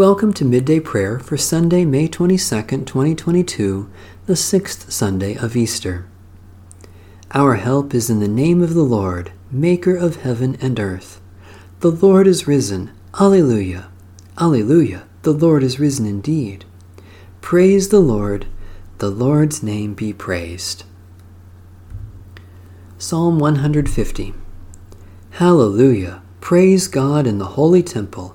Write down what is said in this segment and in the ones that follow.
Welcome to Midday Prayer for Sunday, May 22nd, 2022, the sixth Sunday of Easter. Our help is in the name of the Lord, Maker of heaven and earth. The Lord is risen. Alleluia. Alleluia. The Lord is risen indeed. Praise the Lord. The Lord's name be praised. Psalm 150. Hallelujah. Praise God in the holy temple.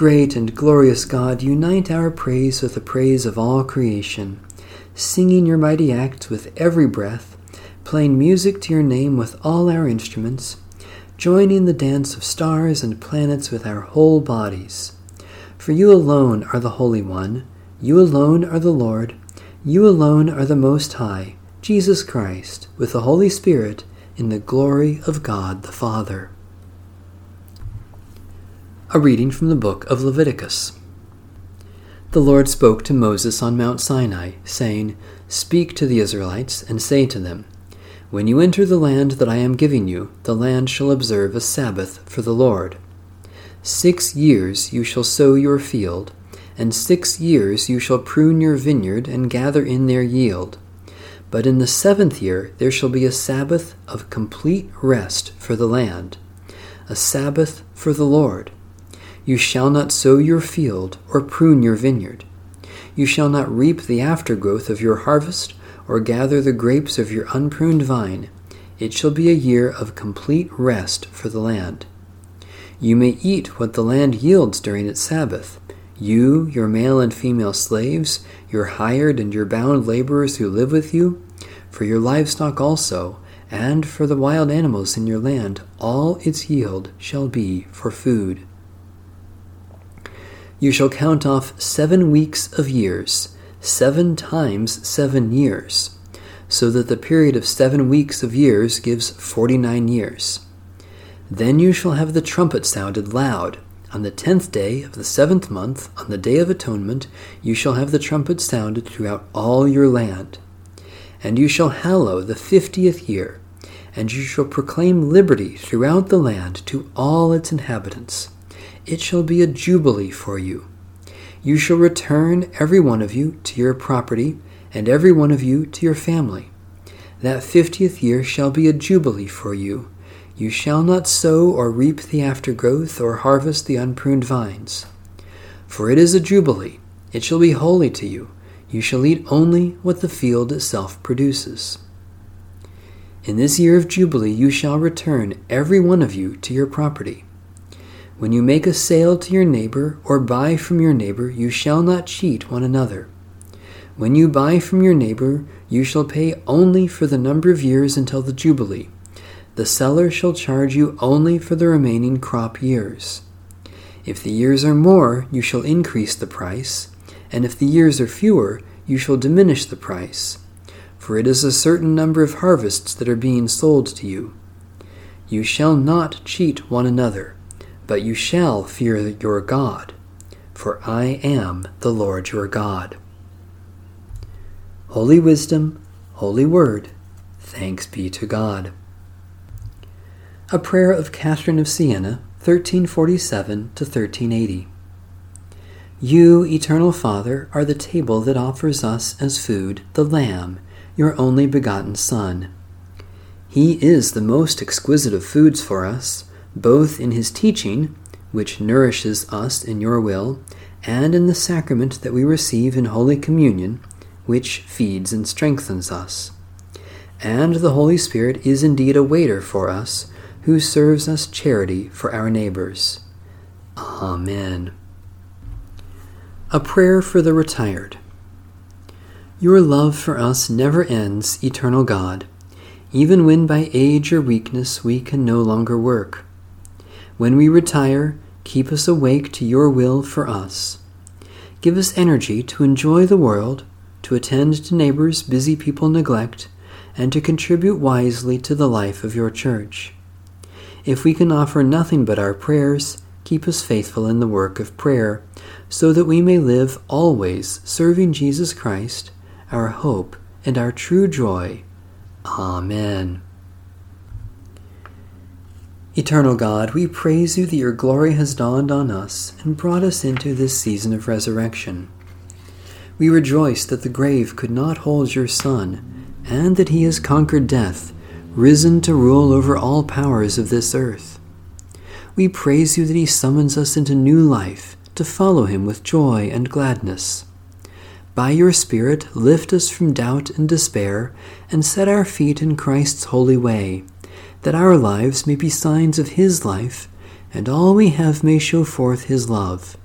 Great and glorious God, unite our praise with the praise of all creation, singing your mighty acts with every breath, playing music to your name with all our instruments, joining the dance of stars and planets with our whole bodies. For you alone are the Holy One, you alone are the Lord, you alone are the Most High, Jesus Christ, with the Holy Spirit, in the glory of God the Father. A reading from the book of Leviticus. The Lord spoke to Moses on Mount Sinai, saying, Speak to the Israelites, and say to them, When you enter the land that I am giving you, the land shall observe a Sabbath for the Lord. Six years you shall sow your field, and six years you shall prune your vineyard and gather in their yield. But in the seventh year there shall be a Sabbath of complete rest for the land, a Sabbath for the Lord. You shall not sow your field or prune your vineyard. You shall not reap the aftergrowth of your harvest or gather the grapes of your unpruned vine. It shall be a year of complete rest for the land. You may eat what the land yields during its Sabbath. You, your male and female slaves, your hired and your bound laborers who live with you, for your livestock also, and for the wild animals in your land, all its yield shall be for food. You shall count off seven weeks of years, seven times seven years, so that the period of seven weeks of years gives forty nine years. Then you shall have the trumpet sounded loud. On the tenth day of the seventh month, on the day of atonement, you shall have the trumpet sounded throughout all your land. And you shall hallow the fiftieth year, and you shall proclaim liberty throughout the land to all its inhabitants it shall be a jubilee for you. You shall return every one of you to your property, and every one of you to your family. That fiftieth year shall be a jubilee for you. You shall not sow or reap the aftergrowth, or harvest the unpruned vines. For it is a jubilee, it shall be holy to you. You shall eat only what the field itself produces. In this year of Jubilee you shall return every one of you to your property. When you make a sale to your neighbor or buy from your neighbor, you shall not cheat one another. When you buy from your neighbor, you shall pay only for the number of years until the Jubilee. The seller shall charge you only for the remaining crop years. If the years are more, you shall increase the price, and if the years are fewer, you shall diminish the price. For it is a certain number of harvests that are being sold to you. You shall not cheat one another but you shall fear your God, for I am the Lord your God. Holy Wisdom, Holy Word, thanks be to God. A prayer of Catherine of Siena, 1347 to 1380. You, Eternal Father, are the table that offers us as food the Lamb, your only begotten Son. He is the most exquisite of foods for us both in his teaching, which nourishes us in your will, and in the sacrament that we receive in Holy Communion, which feeds and strengthens us. And the Holy Spirit is indeed a waiter for us, who serves us charity for our neighbors. Amen. A prayer for the retired. Your love for us never ends, eternal God, even when by age or weakness we can no longer work. When we retire, keep us awake to your will for us. Give us energy to enjoy the world, to attend to neighbors busy people neglect, and to contribute wisely to the life of your church. If we can offer nothing but our prayers, keep us faithful in the work of prayer, so that we may live always serving Jesus Christ, our hope and our true joy. Amen. Eternal God, we praise you that your glory has dawned on us and brought us into this season of resurrection. We rejoice that the grave could not hold your Son, and that he has conquered death, risen to rule over all powers of this earth. We praise you that he summons us into new life to follow him with joy and gladness. By your Spirit, lift us from doubt and despair, and set our feet in Christ's holy way that our lives may be signs of His life, and all we have may show forth His love.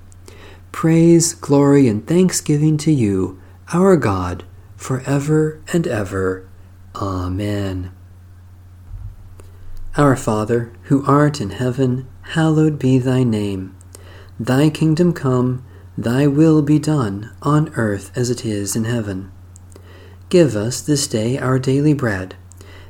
Praise, glory, and thanksgiving to you, our God, for ever and ever. Amen. Our Father, who art in heaven, hallowed be thy name. Thy kingdom come, thy will be done, on earth as it is in heaven. Give us this day our daily bread